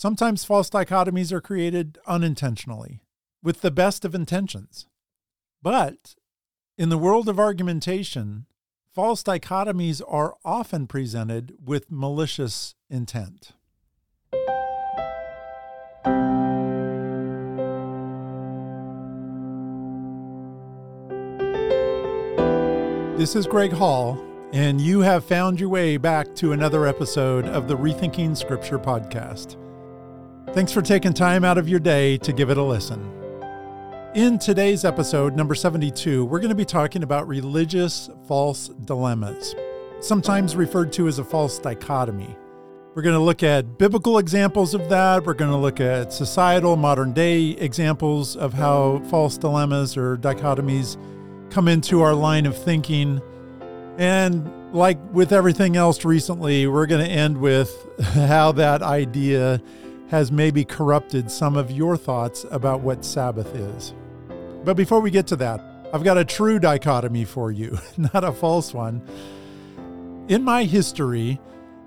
Sometimes false dichotomies are created unintentionally, with the best of intentions. But in the world of argumentation, false dichotomies are often presented with malicious intent. This is Greg Hall, and you have found your way back to another episode of the Rethinking Scripture podcast. Thanks for taking time out of your day to give it a listen. In today's episode, number 72, we're going to be talking about religious false dilemmas, sometimes referred to as a false dichotomy. We're going to look at biblical examples of that. We're going to look at societal, modern day examples of how false dilemmas or dichotomies come into our line of thinking. And like with everything else recently, we're going to end with how that idea has maybe corrupted some of your thoughts about what Sabbath is. But before we get to that, I've got a true dichotomy for you, not a false one. In my history,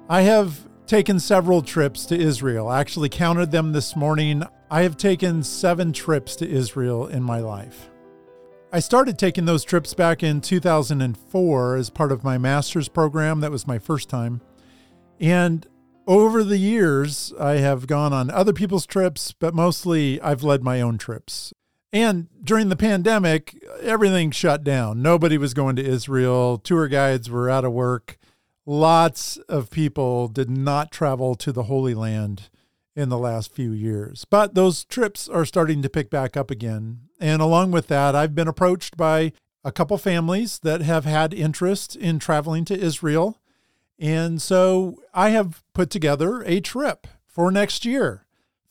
I have taken several trips to Israel. I actually counted them this morning. I have taken seven trips to Israel in my life. I started taking those trips back in 2004 as part of my master's program. That was my first time. And over the years, I have gone on other people's trips, but mostly I've led my own trips. And during the pandemic, everything shut down. Nobody was going to Israel. Tour guides were out of work. Lots of people did not travel to the Holy Land in the last few years. But those trips are starting to pick back up again. And along with that, I've been approached by a couple families that have had interest in traveling to Israel. And so I have put together a trip for next year,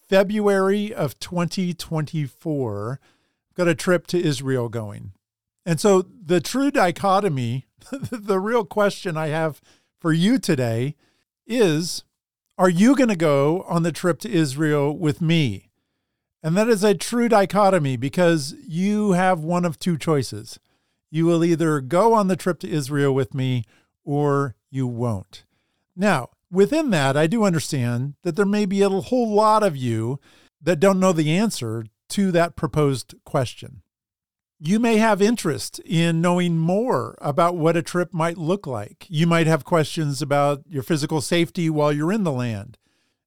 February of 2024. Got a trip to Israel going. And so the true dichotomy, the real question I have for you today is are you going to go on the trip to Israel with me? And that is a true dichotomy because you have one of two choices. You will either go on the trip to Israel with me or you won't. Now, within that, I do understand that there may be a whole lot of you that don't know the answer to that proposed question. You may have interest in knowing more about what a trip might look like. You might have questions about your physical safety while you're in the land.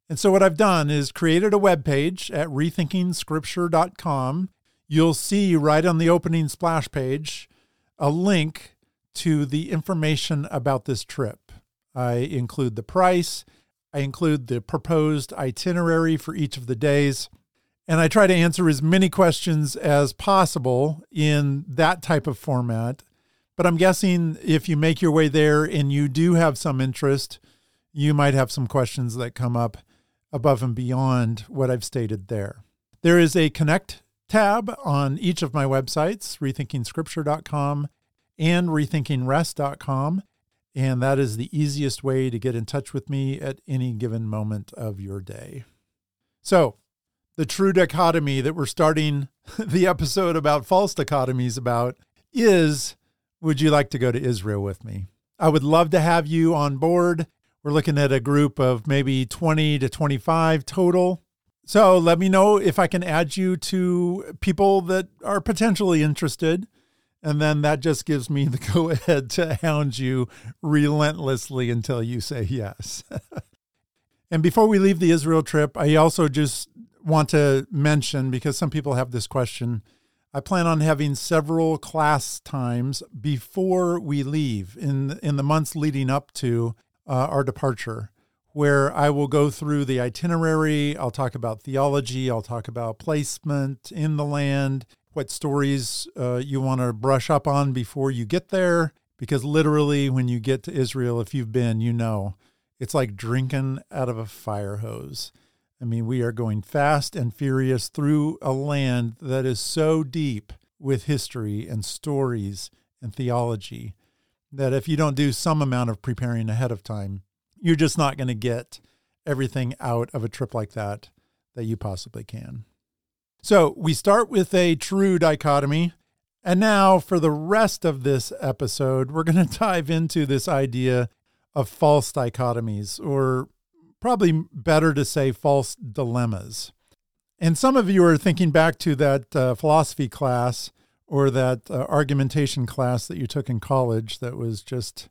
And so, what I've done is created a web page at rethinkingscripture.com. You'll see right on the opening splash page a link to the information about this trip. I include the price, I include the proposed itinerary for each of the days. And I try to answer as many questions as possible in that type of format. But I'm guessing if you make your way there and you do have some interest, you might have some questions that come up above and beyond what I've stated there. There is a connect tab on each of my websites, rethinkingscripture.com and rethinkingrest.com. And that is the easiest way to get in touch with me at any given moment of your day. So, the true dichotomy that we're starting the episode about false dichotomies about is would you like to go to Israel with me? I would love to have you on board. We're looking at a group of maybe 20 to 25 total. So let me know if I can add you to people that are potentially interested. And then that just gives me the go ahead to hound you relentlessly until you say yes. and before we leave the Israel trip, I also just want to mention because some people have this question. I plan on having several class times before we leave in in the months leading up to uh, our departure, where I will go through the itinerary. I'll talk about theology. I'll talk about placement in the land, what stories uh, you want to brush up on before you get there. Because literally, when you get to Israel, if you've been, you know, it's like drinking out of a fire hose. I mean, we are going fast and furious through a land that is so deep with history and stories and theology that if you don't do some amount of preparing ahead of time, you're just not going to get everything out of a trip like that that you possibly can. So we start with a true dichotomy. And now, for the rest of this episode, we're going to dive into this idea of false dichotomies, or probably better to say false dilemmas. And some of you are thinking back to that uh, philosophy class or that uh, argumentation class that you took in college that was just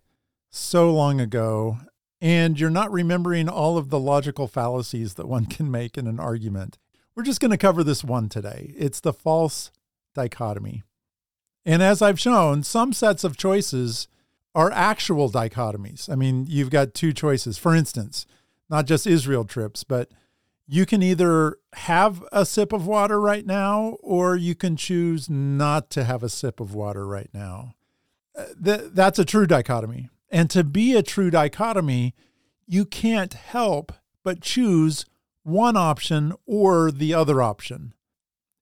so long ago. And you're not remembering all of the logical fallacies that one can make in an argument. We're just going to cover this one today. It's the false dichotomy. And as I've shown, some sets of choices are actual dichotomies. I mean, you've got two choices. For instance, not just Israel trips, but you can either have a sip of water right now or you can choose not to have a sip of water right now. Uh, that's a true dichotomy. And to be a true dichotomy, you can't help but choose one option or the other option.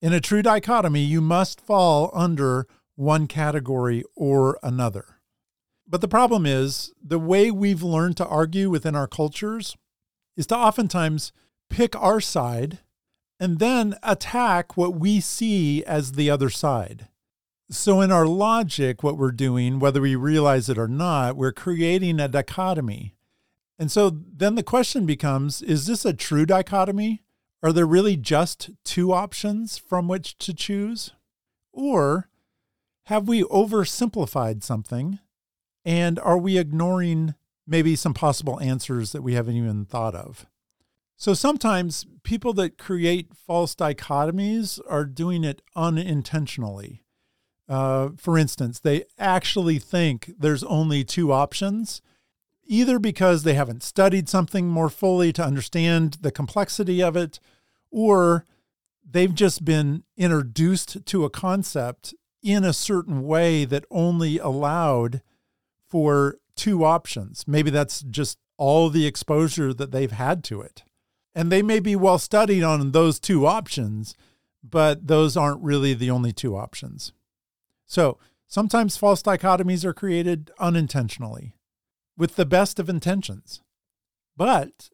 In a true dichotomy, you must fall under one category or another. But the problem is the way we've learned to argue within our cultures is to oftentimes pick our side and then attack what we see as the other side. So, in our logic, what we're doing, whether we realize it or not, we're creating a dichotomy. And so then the question becomes is this a true dichotomy? Are there really just two options from which to choose? Or have we oversimplified something and are we ignoring maybe some possible answers that we haven't even thought of? So sometimes people that create false dichotomies are doing it unintentionally. Uh, for instance, they actually think there's only two options, either because they haven't studied something more fully to understand the complexity of it, or they've just been introduced to a concept in a certain way that only allowed for two options. Maybe that's just all the exposure that they've had to it. And they may be well studied on those two options, but those aren't really the only two options. So sometimes false dichotomies are created unintentionally with the best of intentions. But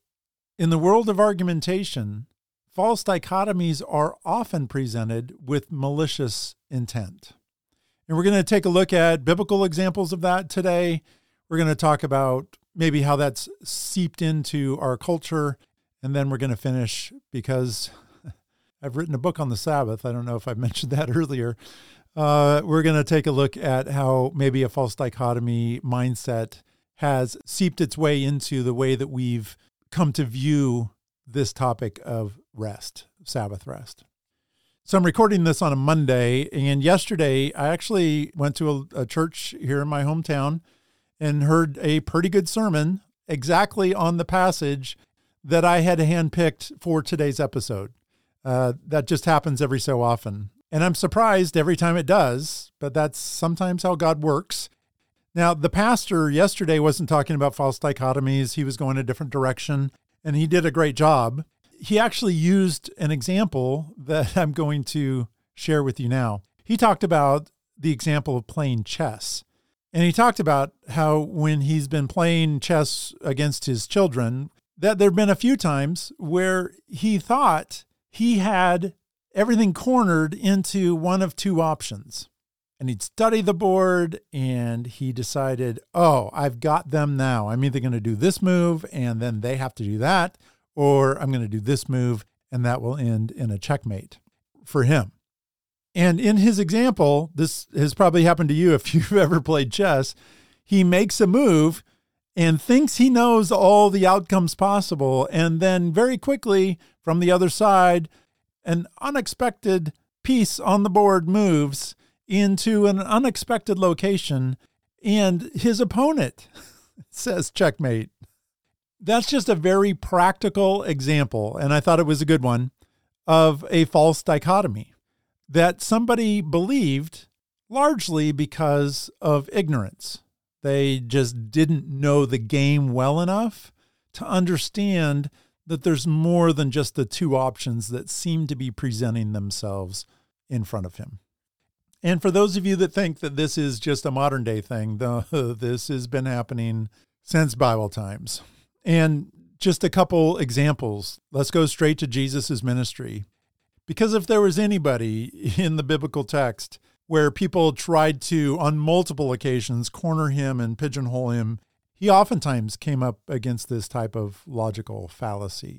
in the world of argumentation, false dichotomies are often presented with malicious intent. And we're going to take a look at biblical examples of that today. We're going to talk about maybe how that's seeped into our culture. And then we're going to finish because I've written a book on the Sabbath. I don't know if I mentioned that earlier. Uh, we're going to take a look at how maybe a false dichotomy mindset has seeped its way into the way that we've come to view this topic of rest, Sabbath rest. So I'm recording this on a Monday, and yesterday I actually went to a, a, church here in my hometown and heard a pretty good sermon exactly on the passage that I had handpicked for today's episode. Uh, that just happens every so often. And I'm surprised every time it does, but that's sometimes how God works. Now, the pastor yesterday wasn't talking about false dichotomies, he was going a different direction, and he did a great job he actually used an example that I'm going to share with you now. He talked about the example of playing chess. And he talked about how when he's been playing chess against his children, that there have been a few times where he thought he had everything cornered into one of two options. And he'd study the board and he decided, oh, I've got them now. I'm either going to do this move and then they have to do that, or I'm going to do this move and that will end in a checkmate for him. And in his example, this has probably happened to you if you've ever played chess. He makes a move and thinks he knows all the outcomes possible. And then very quickly from the other side, an unexpected piece on the board moves into an unexpected location, and his opponent says checkmate that's just a very practical example, and I thought it was a good one, of a false dichotomy that somebody believed largely because of ignorance. They just didn't know the game well enough to understand that there's more than just the two options that seem to be presenting themselves in front of him. And for those of you that think that this is just a modern day thing, this has been happening since Bible times. And just a couple examples. Let's go straight to Jesus' ministry. Because if there was anybody in the biblical text where people tried to, on multiple occasions, corner him and pigeonhole him, he oftentimes came up against this type of logical fallacy.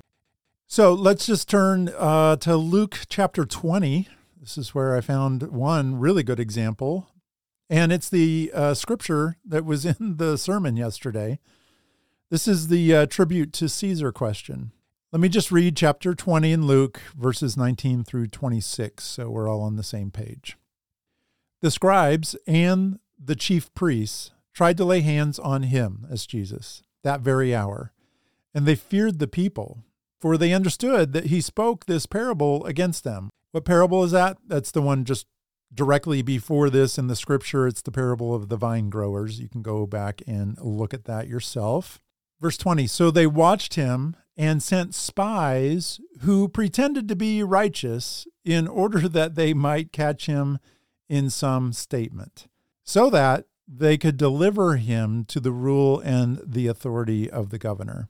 So let's just turn uh, to Luke chapter 20. This is where I found one really good example. And it's the uh, scripture that was in the sermon yesterday. This is the uh, tribute to Caesar question. Let me just read chapter 20 in Luke, verses 19 through 26, so we're all on the same page. The scribes and the chief priests tried to lay hands on him, as Jesus, that very hour, and they feared the people, for they understood that he spoke this parable against them. What parable is that? That's the one just directly before this in the scripture. It's the parable of the vine growers. You can go back and look at that yourself. Verse 20 So they watched him and sent spies who pretended to be righteous in order that they might catch him in some statement, so that they could deliver him to the rule and the authority of the governor.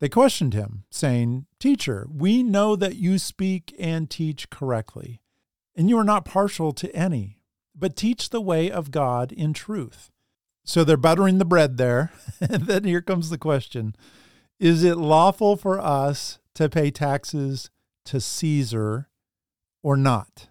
They questioned him, saying, Teacher, we know that you speak and teach correctly, and you are not partial to any, but teach the way of God in truth. So they're buttering the bread there. and then here comes the question Is it lawful for us to pay taxes to Caesar or not?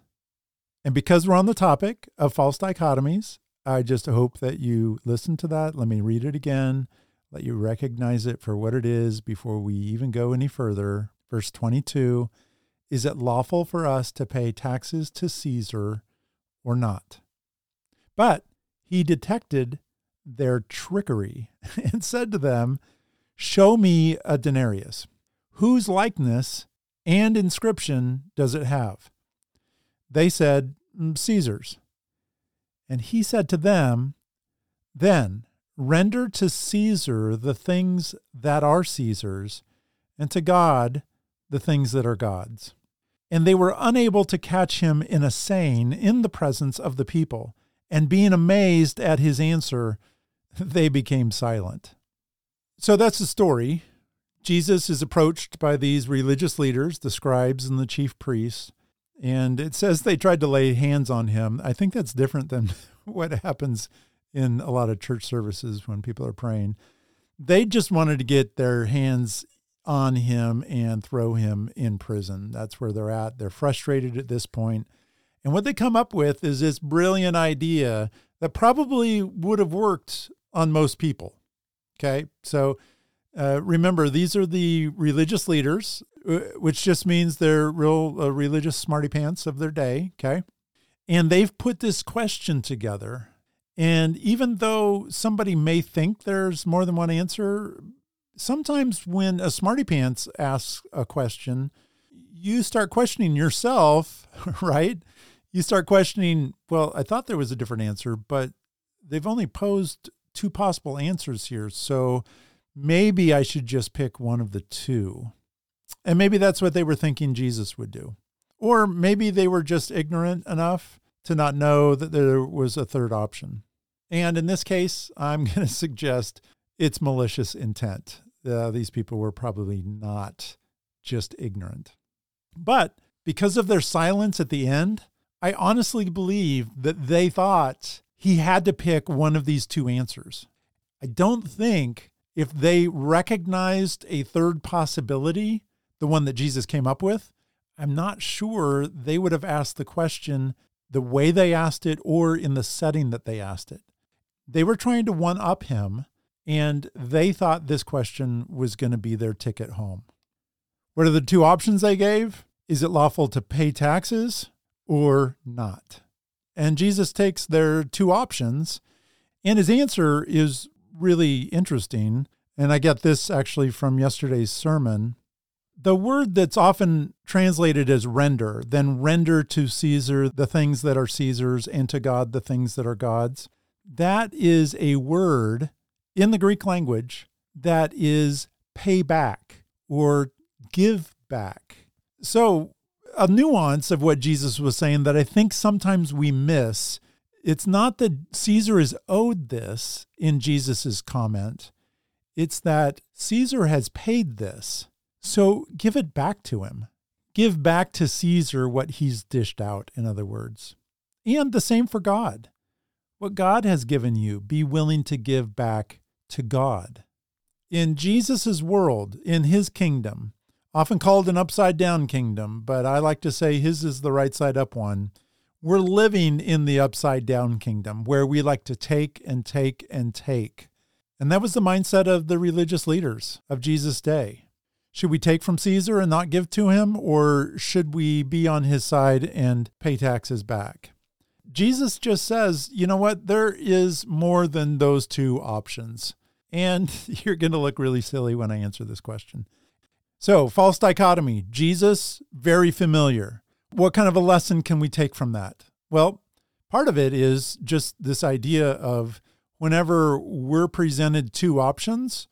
And because we're on the topic of false dichotomies, I just hope that you listen to that. Let me read it again, let you recognize it for what it is before we even go any further. Verse 22 Is it lawful for us to pay taxes to Caesar or not? But he detected their trickery and said to them, Show me a denarius. Whose likeness and inscription does it have? They said, mm, Caesar's. And he said to them, Then render to Caesar the things that are Caesar's, and to God the things that are God's. And they were unable to catch him in a saying in the presence of the people. And being amazed at his answer, they became silent. So that's the story. Jesus is approached by these religious leaders, the scribes and the chief priests, and it says they tried to lay hands on him. I think that's different than what happens in a lot of church services when people are praying. They just wanted to get their hands on him and throw him in prison. That's where they're at. They're frustrated at this point. And what they come up with is this brilliant idea that probably would have worked on most people. Okay. So uh, remember, these are the religious leaders, uh, which just means they're real uh, religious smarty pants of their day. Okay. And they've put this question together. And even though somebody may think there's more than one answer, sometimes when a smarty pants asks a question, you start questioning yourself, right? You start questioning, well, I thought there was a different answer, but they've only posed two possible answers here. So maybe I should just pick one of the two. And maybe that's what they were thinking Jesus would do. Or maybe they were just ignorant enough to not know that there was a third option. And in this case, I'm going to suggest it's malicious intent. Uh, these people were probably not just ignorant. But because of their silence at the end, I honestly believe that they thought he had to pick one of these two answers. I don't think if they recognized a third possibility, the one that Jesus came up with, I'm not sure they would have asked the question the way they asked it or in the setting that they asked it. They were trying to one up him, and they thought this question was going to be their ticket home. What are the two options they gave? Is it lawful to pay taxes or not? And Jesus takes their two options, and his answer is really interesting. And I get this actually from yesterday's sermon. The word that's often translated as render, then render to Caesar the things that are Caesar's and to God the things that are God's. That is a word in the Greek language that is pay back or give back. So a nuance of what Jesus was saying that I think sometimes we miss. It's not that Caesar is owed this in Jesus's comment. It's that Caesar has paid this. So give it back to him. Give back to Caesar what he's dished out, in other words. And the same for God. What God has given you, be willing to give back to God. In Jesus' world, in his kingdom, often called an upside down kingdom, but I like to say his is the right side up one. We're living in the upside down kingdom where we like to take and take and take. And that was the mindset of the religious leaders of Jesus' day. Should we take from Caesar and not give to him, or should we be on his side and pay taxes back? Jesus just says, you know what? There is more than those two options. And you're going to look really silly when I answer this question. So, false dichotomy Jesus, very familiar. What kind of a lesson can we take from that? Well, part of it is just this idea of whenever we're presented two options,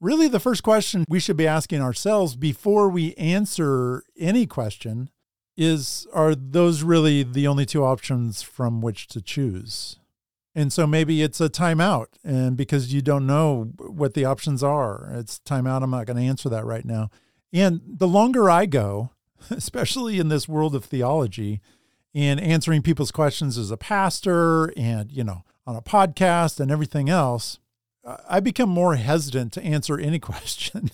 really the first question we should be asking ourselves before we answer any question is are those really the only two options from which to choose? And so maybe it's a timeout, and because you don't know what the options are, it's timeout. I'm not going to answer that right now. And the longer I go, especially in this world of theology, in answering people's questions as a pastor and, you know, on a podcast and everything else, I become more hesitant to answer any question.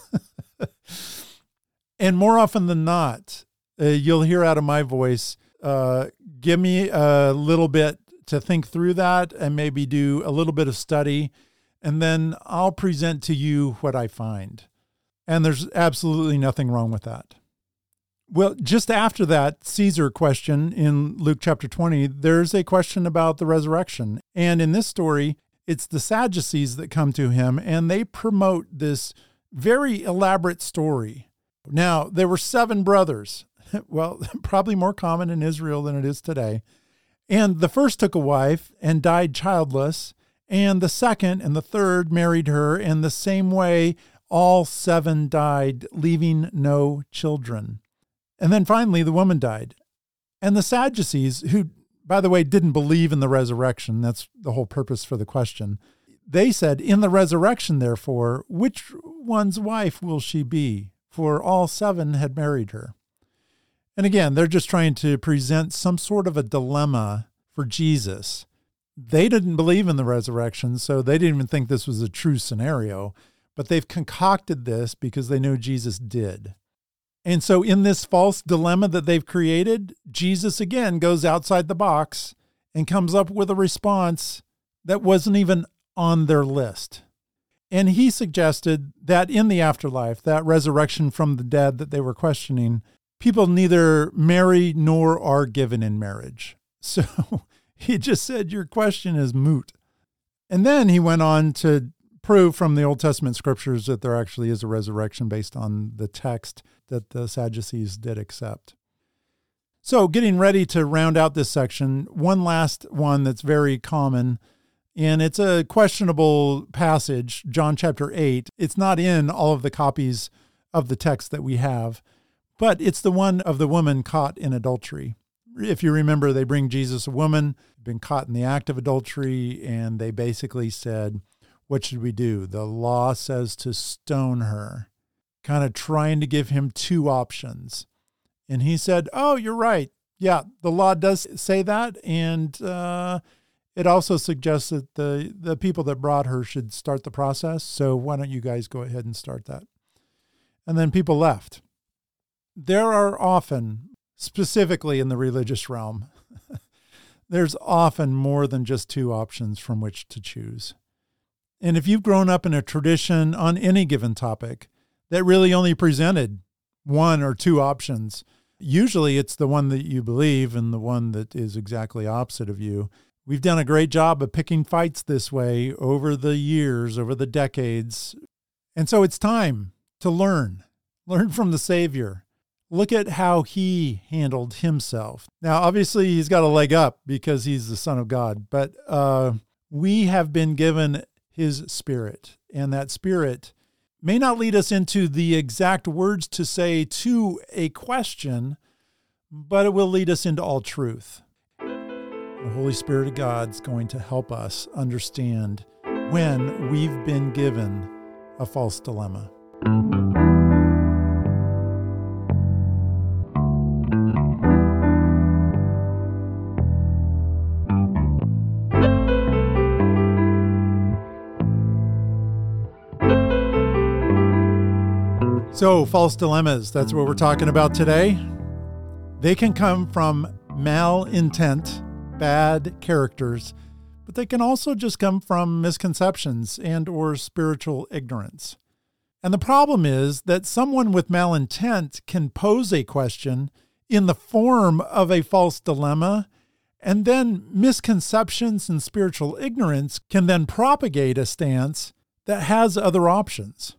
and more often than not, uh, you'll hear out of my voice, uh, give me a little bit to think through that and maybe do a little bit of study, and then I'll present to you what I find. And there's absolutely nothing wrong with that. Well, just after that Caesar question in Luke chapter 20, there's a question about the resurrection. And in this story, it's the Sadducees that come to him and they promote this very elaborate story. Now, there were seven brothers. Well, probably more common in Israel than it is today. And the first took a wife and died childless, and the second and the third married her, and the same way all seven died, leaving no children. And then finally, the woman died. And the Sadducees, who, by the way, didn't believe in the resurrection, that's the whole purpose for the question, they said, In the resurrection, therefore, which one's wife will she be? For all seven had married her. And again, they're just trying to present some sort of a dilemma for Jesus. They didn't believe in the resurrection, so they didn't even think this was a true scenario, but they've concocted this because they know Jesus did. And so, in this false dilemma that they've created, Jesus again goes outside the box and comes up with a response that wasn't even on their list. And he suggested that in the afterlife, that resurrection from the dead that they were questioning, people neither marry nor are given in marriage. So he just said, Your question is moot. And then he went on to prove from the Old Testament scriptures that there actually is a resurrection based on the text that the Sadducees did accept. So, getting ready to round out this section, one last one that's very common, and it's a questionable passage, John chapter 8. It's not in all of the copies of the text that we have, but it's the one of the woman caught in adultery. If you remember, they bring Jesus a woman, been caught in the act of adultery, and they basically said, what should we do? The law says to stone her, kind of trying to give him two options. And he said, Oh, you're right. Yeah, the law does say that. And uh, it also suggests that the, the people that brought her should start the process. So why don't you guys go ahead and start that? And then people left. There are often, specifically in the religious realm, there's often more than just two options from which to choose. And if you've grown up in a tradition on any given topic that really only presented one or two options, usually it's the one that you believe and the one that is exactly opposite of you. We've done a great job of picking fights this way over the years, over the decades. And so it's time to learn. Learn from the Savior. Look at how he handled himself. Now, obviously, he's got a leg up because he's the Son of God, but uh, we have been given his spirit. And that spirit may not lead us into the exact words to say to a question, but it will lead us into all truth. The Holy Spirit of God's going to help us understand when we've been given a false dilemma. So, false dilemmas, that's what we're talking about today. They can come from malintent, bad characters, but they can also just come from misconceptions and or spiritual ignorance. And the problem is that someone with malintent can pose a question in the form of a false dilemma, and then misconceptions and spiritual ignorance can then propagate a stance that has other options.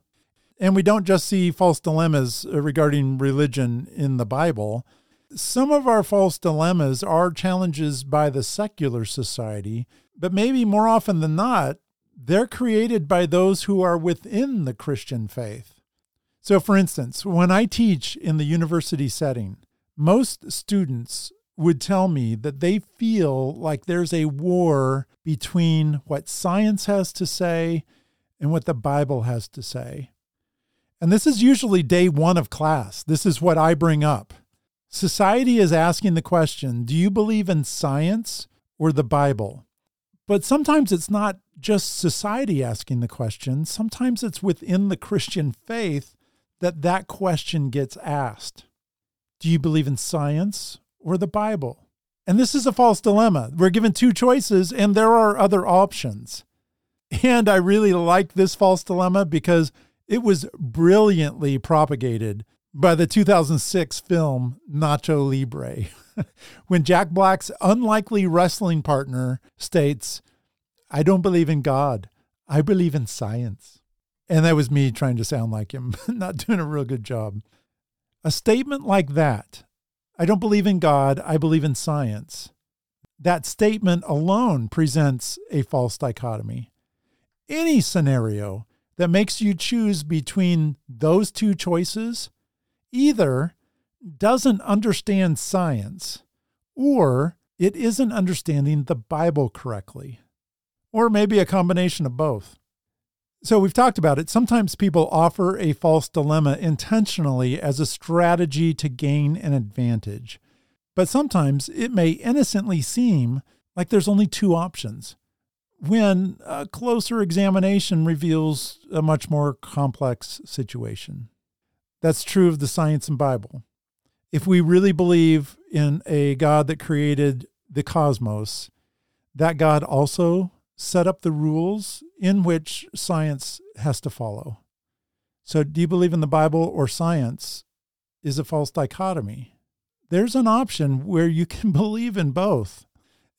And we don't just see false dilemmas uh, regarding religion in the Bible. Some of our false dilemmas are challenges by the secular society, but maybe more often than not, they're created by those who are within the Christian faith. So, for instance, when I teach in the university setting, most students would tell me that they feel like there's a war between what science has to say and what the Bible has to say. And this is usually day one of class. This is what I bring up. Society is asking the question Do you believe in science or the Bible? But sometimes it's not just society asking the question, sometimes it's within the Christian faith that that question gets asked. Do you believe in science or the Bible? And this is a false dilemma. We're given two choices, and there are other options. And I really like this false dilemma because it was brilliantly propagated by the 2006 film Nacho Libre, when Jack Black's unlikely wrestling partner states, I don't believe in God, I believe in science. And that was me trying to sound like him, not doing a real good job. A statement like that, I don't believe in God, I believe in science, that statement alone presents a false dichotomy. Any scenario that makes you choose between those two choices either doesn't understand science or it isn't understanding the Bible correctly, or maybe a combination of both. So, we've talked about it. Sometimes people offer a false dilemma intentionally as a strategy to gain an advantage. But sometimes it may innocently seem like there's only two options when a closer examination reveals a much more complex situation. That's true of the science and Bible. If we really believe in a God that created the cosmos, that God also set up the rules in which science has to follow. So, do you believe in the Bible or science is a false dichotomy? There's an option where you can believe in both.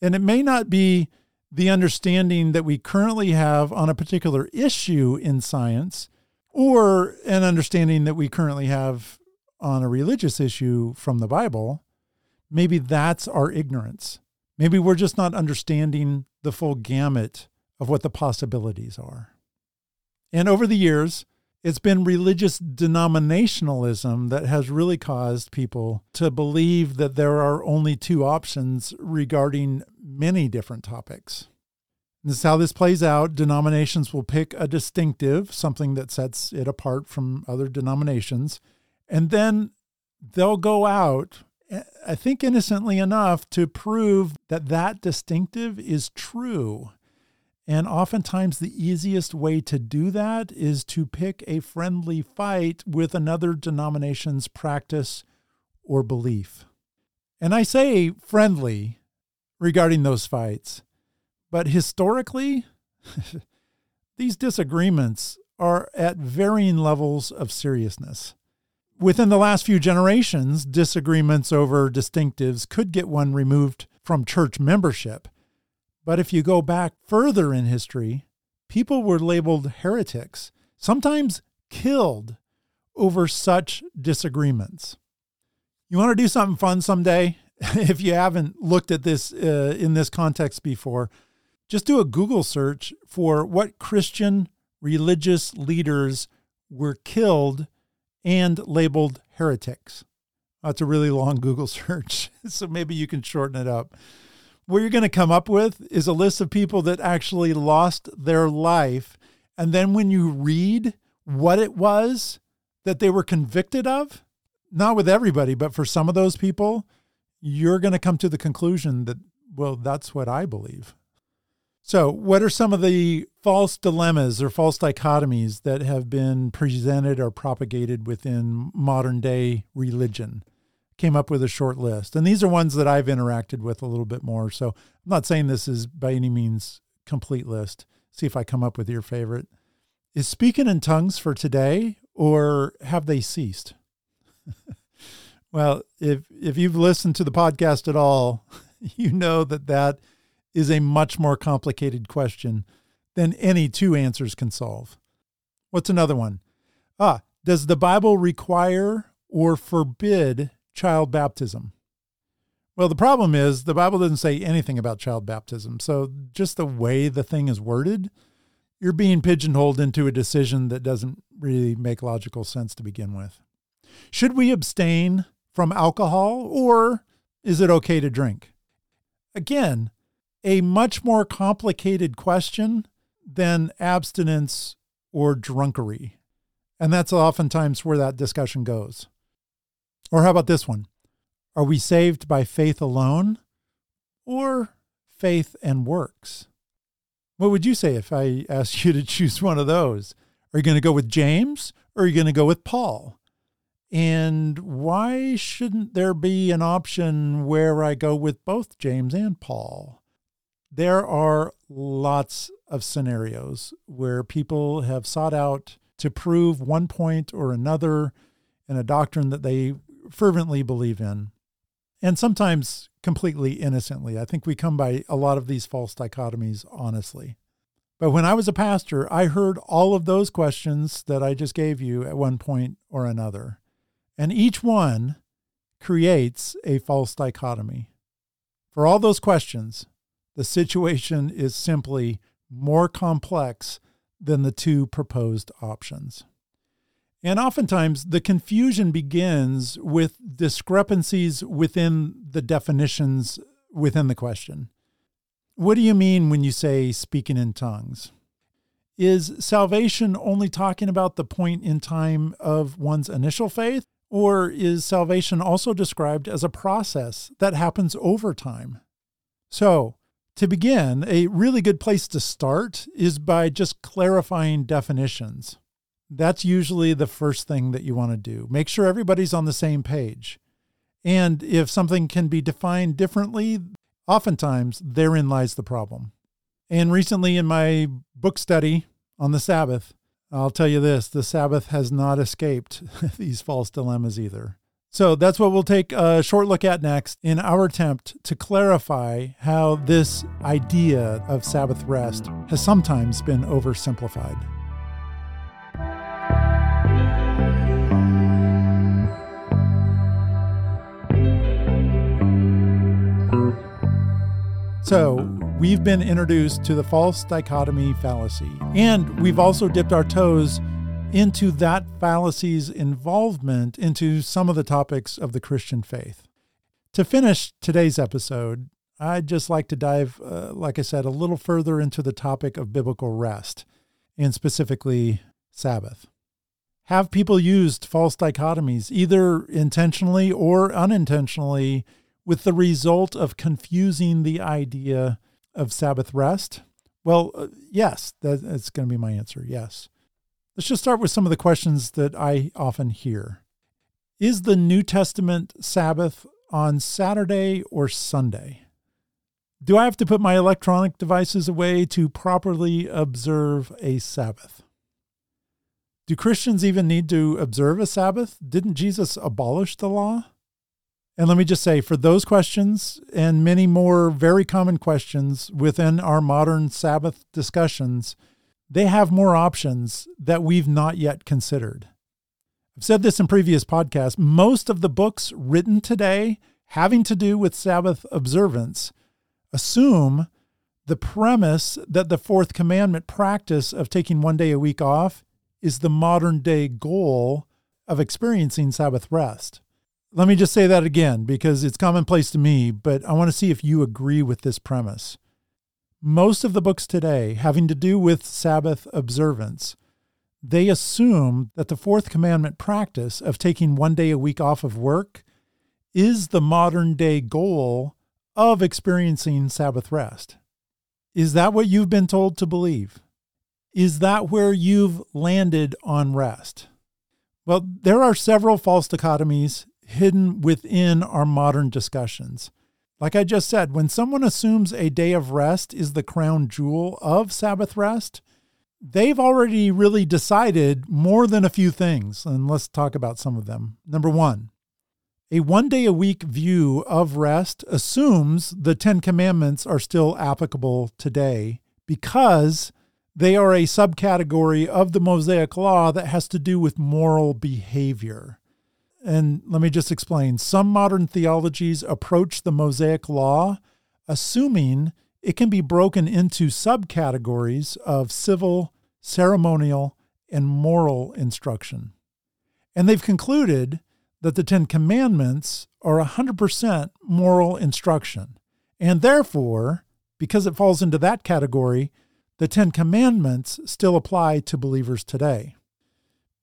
And it may not be the understanding that we currently have on a particular issue in science or an understanding that we currently have on a religious issue from the Bible, maybe that's our ignorance. Maybe we're just not understanding the full gamut of what the possibilities are. And over the years, it's been religious denominationalism that has really caused people to believe that there are only two options regarding many different topics. This is how this plays out. Denominations will pick a distinctive, something that sets it apart from other denominations, and then they'll go out, eh, I think innocently enough, to prove that that distinctive is true. And oftentimes, the easiest way to do that is to pick a friendly fight with another denomination's practice or belief. And I say friendly regarding those fights. But historically, these disagreements are at varying levels of seriousness. Within the last few generations, disagreements over distinctives could get one removed from church membership. But if you go back further in history, people were labeled heretics, sometimes killed over such disagreements. You want to do something fun someday? if you haven't looked at this uh, in this context before, just do a Google search for what Christian religious leaders were killed and labeled heretics. That's a really long Google search, so maybe you can shorten it up. What you're going to come up with is a list of people that actually lost their life. And then when you read what it was that they were convicted of, not with everybody, but for some of those people, you're going to come to the conclusion that, well, that's what I believe. So, what are some of the false dilemmas or false dichotomies that have been presented or propagated within modern day religion? Came up with a short list. And these are ones that I've interacted with a little bit more. So, I'm not saying this is by any means complete list. See if I come up with your favorite. Is speaking in tongues for today or have they ceased? well, if if you've listened to the podcast at all, you know that that is a much more complicated question than any two answers can solve. What's another one? Ah, does the Bible require or forbid child baptism? Well, the problem is the Bible doesn't say anything about child baptism. So, just the way the thing is worded, you're being pigeonholed into a decision that doesn't really make logical sense to begin with. Should we abstain from alcohol or is it okay to drink? Again, a much more complicated question than abstinence or drunkery. And that's oftentimes where that discussion goes. Or how about this one? Are we saved by faith alone or faith and works? What would you say if I asked you to choose one of those? Are you going to go with James or are you going to go with Paul? And why shouldn't there be an option where I go with both James and Paul? there are lots of scenarios where people have sought out to prove one point or another in a doctrine that they fervently believe in, and sometimes completely innocently. I think we come by a lot of these false dichotomies honestly. But when I was a pastor, I heard all of those questions that I just gave you at one point or another. And each one creates a false dichotomy. For all those questions, the situation is simply more complex than the two proposed options. And oftentimes, the confusion begins with discrepancies within the definitions within the question. What do you mean when you say speaking in tongues? Is salvation only talking about the point in time of one's initial faith? Or is salvation also described as a process that happens over time? So, to begin, a really good place to start is by just clarifying definitions. That's usually the first thing that you want to do. Make sure everybody's on the same page. And if something can be defined differently, oftentimes therein lies the problem. And recently in my book study on the Sabbath, I'll tell you this the Sabbath has not escaped these false dilemmas either. So that's what we'll take a short look at next in our attempt to clarify how this idea of Sabbath rest has sometimes been oversimplified. So, we've been introduced to the false dichotomy fallacy, and we've also dipped our toes into that fallacy's involvement into some of the topics of the Christian faith. To finish today's episode, I'd just like to dive, uh, like I said, a little further into the topic of biblical rest, and specifically Sabbath. Have people used false dichotomies, either intentionally or unintentionally, with the result of confusing the idea of Sabbath rest? Well, uh, yes, that, that's going to be my answer. Yes. Let's just start with some of the questions that I often hear. Is the New Testament Sabbath on Saturday or Sunday? Do I have to put my electronic devices away to properly observe a Sabbath? Do Christians even need to observe a Sabbath? Didn't Jesus abolish the law? And let me just say, for those questions and many more very common questions within our modern Sabbath discussions, they have more options that we've not yet considered. I've said this in previous podcasts. Most of the books written today having to do with Sabbath observance assume the premise that the fourth commandment practice of taking one day a week off is the modern day goal of experiencing Sabbath rest. Let me just say that again because it's commonplace to me, but I want to see if you agree with this premise most of the books today having to do with Sabbath observance, they assume that the fourth commandment practice of taking one day a week off of work is the modern day goal of experiencing Sabbath rest. Is that what you've been told to believe? Is that where you've landed on rest? Well, there are several false dichotomies hidden within our modern discussions. Like I just said, when someone assumes a day of rest is the crown jewel of Sabbath rest, they've already really decided more than a few things. And let's talk about some of them. Number one, a one day a week view of rest assumes the Ten Commandments are still applicable today because they are a subcategory of the Mosaic Law that has to do with moral behavior. And let me just explain some modern theologies approach the Mosaic Law assuming it can be broken into subcategories of civil, ceremonial, and moral instruction. And they've concluded that the Ten Commandments are 100% moral instruction. And therefore, because it falls into that category, the Ten Commandments still apply to believers today.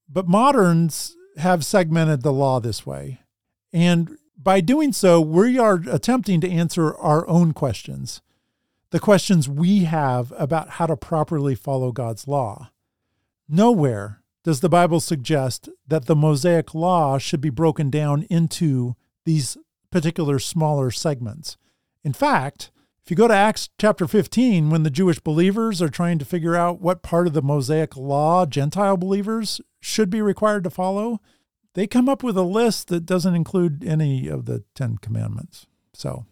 But moderns have segmented the law this way. And by doing so, we are attempting to answer our own questions, the questions we have about how to properly follow God's law. Nowhere does the Bible suggest that the Mosaic law should be broken down into these particular smaller segments. In fact, if you go to Acts chapter 15, when the Jewish believers are trying to figure out what part of the Mosaic law Gentile believers should be required to follow, they come up with a list that doesn't include any of the Ten Commandments. So,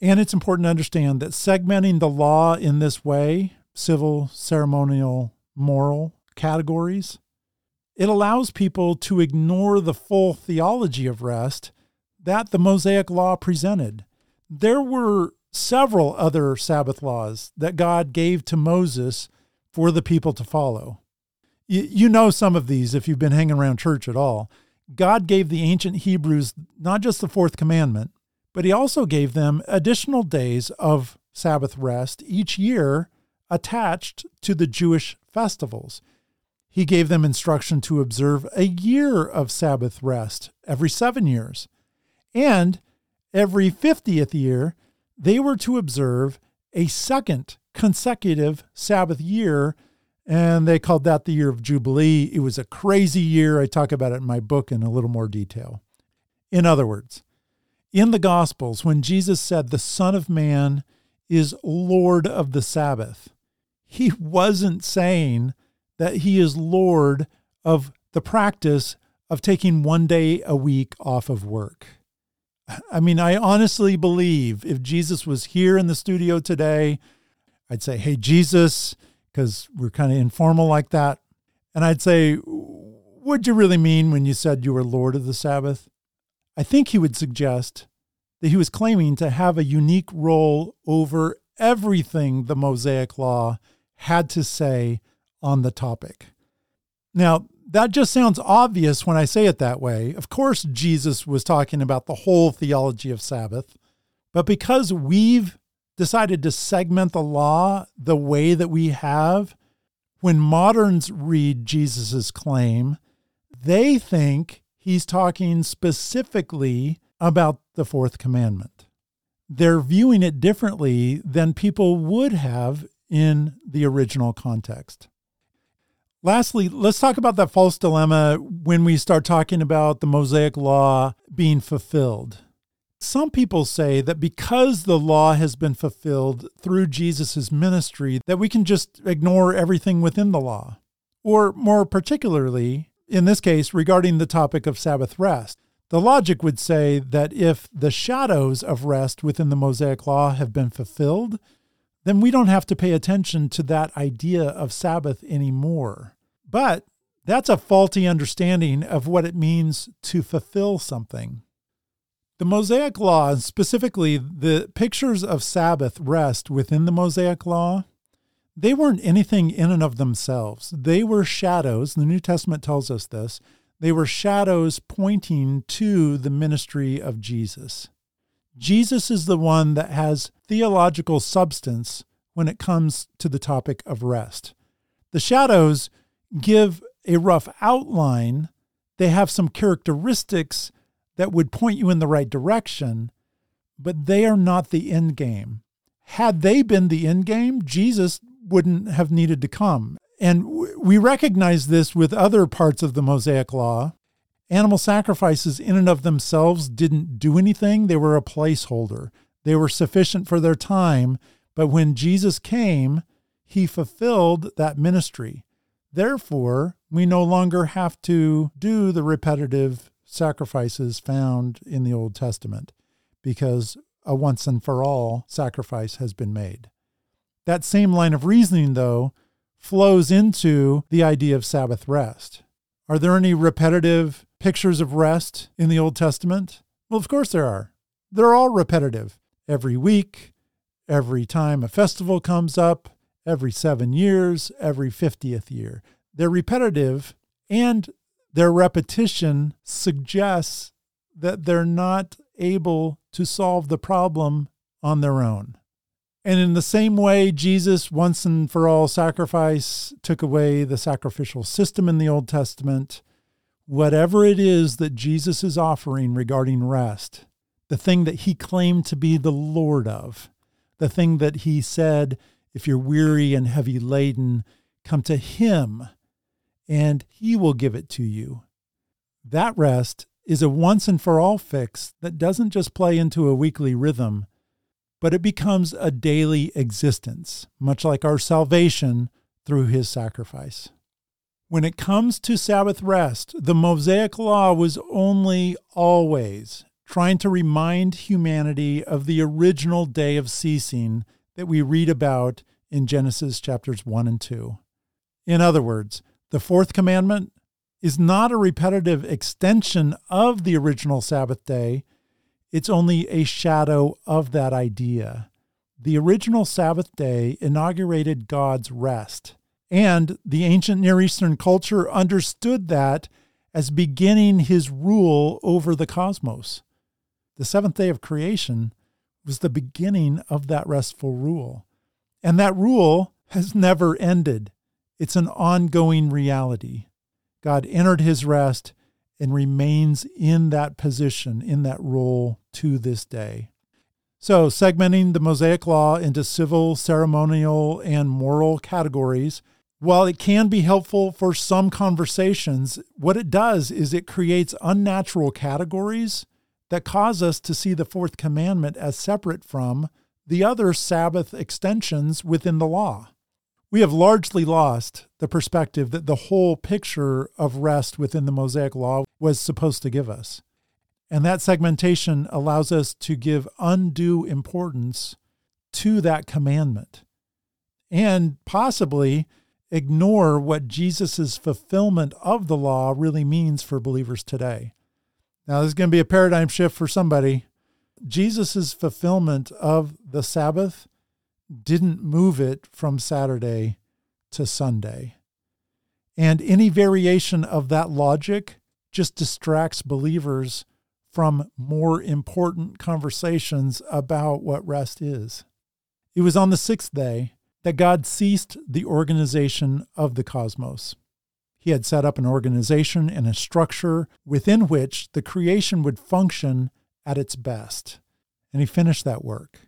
and it's important to understand that segmenting the law in this way, civil, ceremonial, moral, categories, it allows people to ignore the full theology of rest that the Mosaic Law presented. There were several other Sabbath laws that God gave to Moses for the people to follow. You, know some of these if you've been hanging around church at all. God gave the ancient Hebrews not just the fourth commandment, but he also gave them additional days of Sabbath rest each year attached to the Jewish festivals. He gave them instruction to observe a year of Sabbath rest every seven years. And every 50th year, they were to observe a second consecutive Sabbath year. And they called that the year of Jubilee. It was a crazy year. I talk about it in my book in a little more detail. In other words, in the Gospels, when Jesus said the Son of Man is Lord of the Sabbath, he wasn't saying that he is Lord of the practice of taking one day a week off of work. I mean, I honestly believe if Jesus was here in the studio today, I'd say, Hey, Jesus, because we're kind of informal like that. And I'd say, What'd you really mean when you said you were Lord of the Sabbath? I think he would suggest that he was claiming to have a unique role over everything the Mosaic Law had to say on the topic. Now, that just sounds obvious when I say it that way. Of course, Jesus was talking about the whole theology of Sabbath, but because we've decided to segment the law the way that we have, when moderns read Jesus' claim, they think he's talking specifically about the fourth commandment. They're viewing it differently than people would have in the original context. Lastly, let's talk about that false dilemma when we start talking about the Mosaic law being fulfilled. Some people say that because the law has been fulfilled through Jesus' ministry, that we can just ignore everything within the law. Or more particularly, in this case, regarding the topic of Sabbath rest. The logic would say that if the shadows of rest within the Mosaic law have been fulfilled, then we don't have to pay attention to that idea of Sabbath anymore. But that's a faulty understanding of what it means to fulfill something. The Mosaic Law, specifically the pictures of Sabbath rest within the Mosaic Law, they weren't anything in and of themselves. They were shadows. The New Testament tells us this. They were shadows pointing to the ministry of Jesus. Jesus is the one that has theological substance when it comes to the topic of rest. The shadows give a rough outline, they have some characteristics that would point you in the right direction, but they are not the end game. had they been the end game, Jesus wouldn't have needed to come. And we recognize this with other parts of the Mosaic Law. Animal sacrifices, in and of themselves, didn't do anything, they were a placeholder. They were sufficient for their time, but when Jesus came, he fulfilled that ministry. Therefore, we no longer have to do the repetitive sacrifices found in the Old Testament because a once and for all sacrifice has been made. That same line of reasoning, though, flows into the idea of Sabbath rest. Are there any repetitive pictures of rest in the Old Testament? Well, of course there are. They're all repetitive. Every week, every time a festival comes up, every seven years, every 50th year. They're repetitive, and their repetition suggests that they're not able to solve the problem on their own. And in the same way, Jesus, once and for all sacrifice, took away the sacrificial system in the Old Testament. Whatever it is that Jesus is offering regarding rest, the thing that he claimed to be the Lord of, the thing that he said, if you're weary and heavy laden, come to him and he will give it to you. That rest is a once and for all fix that doesn't just play into a weekly rhythm, but it becomes a daily existence, much like our salvation through his sacrifice. When it comes to Sabbath rest, the Mosaic Law was only always trying to remind humanity of the original day of ceasing that we read about in Genesis chapters 1 and 2. In other words, the fourth commandment is not a repetitive extension of the original Sabbath day, it's only a shadow of that idea. The original Sabbath day inaugurated God's rest, and the ancient Near Eastern culture understood that as beginning his rule over the cosmos. The seventh day of creation was the beginning of that restful rule. And that rule has never ended, it's an ongoing reality. God entered his rest and remains in that position, in that role to this day. So, segmenting the Mosaic Law into civil, ceremonial, and moral categories, while it can be helpful for some conversations, what it does is it creates unnatural categories that cause us to see the fourth commandment as separate from the other Sabbath extensions within the law we have largely lost the perspective that the whole picture of rest within the Mosaic Law was supposed to give us. And that segmentation allows us to give undue importance to that commandment and possibly ignore what Jesus' fulfillment of the law really means for believers today. Now, this is going to be a paradigm shift for somebody. Jesus' fulfillment of the Sabbath didn't move it from Saturday to Sunday. And any variation of that logic just distracts believers from more important conversations about what rest is. It was on the sixth day that God ceased the organization of the cosmos. He had set up an organization and a structure within which the creation would function at its best. And he finished that work.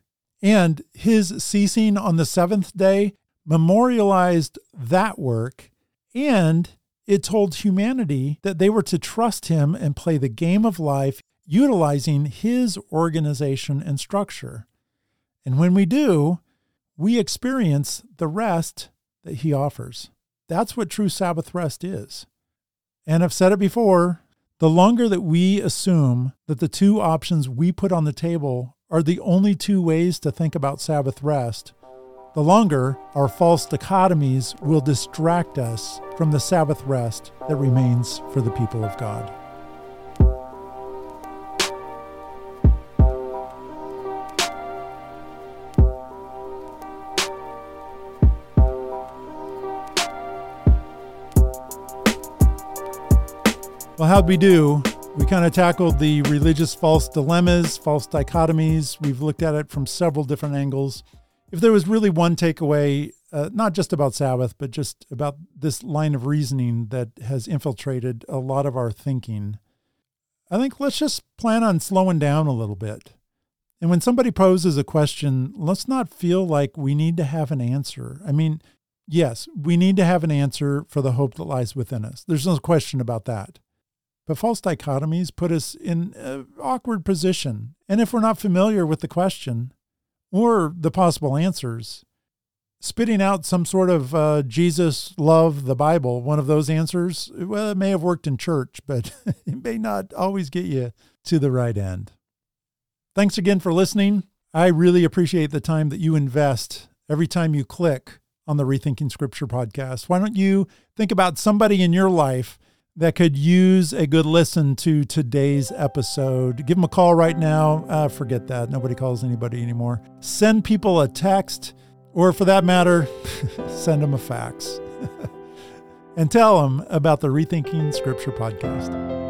And his ceasing on the seventh day memorialized that work and it told humanity that they were to trust him and play the game of life utilizing his organization and structure. And when we do, we experience the rest that he offers. That's what true Sabbath rest is. And I've said it before the longer that we assume that the two options we put on the table are the only two ways to think about Sabbath rest, the longer our false dichotomies will distract us from the Sabbath rest that remains for the people of God. Well, how'd we do we kind of tackled the religious false dilemmas, false dichotomies. We've looked at it from several different angles. If there was really one takeaway, uh, not just about Sabbath, but just about this line of reasoning that has infiltrated a lot of our thinking, I think let's just plan on slowing down a little bit. And when somebody poses a question, let's not feel like we need to have an answer. I mean, yes, we need to have an answer for the hope that lies within us. There's no question about that. But false dichotomies put us in an awkward position. And if we're not familiar with the question or the possible answers, spitting out some sort of uh, Jesus, love, the Bible, one of those answers, well, it may have worked in church, but it may not always get you to the right end. Thanks again for listening. I really appreciate the time that you invest every time you click on the Rethinking Scripture podcast. Why don't you think about somebody in your life that could use a good listen to today's episode? Give them a call right now. Uh, forget that. Nobody calls anybody anymore. Send people a text, or for that matter, send them a fax and tell them about the Rethinking Scripture podcast.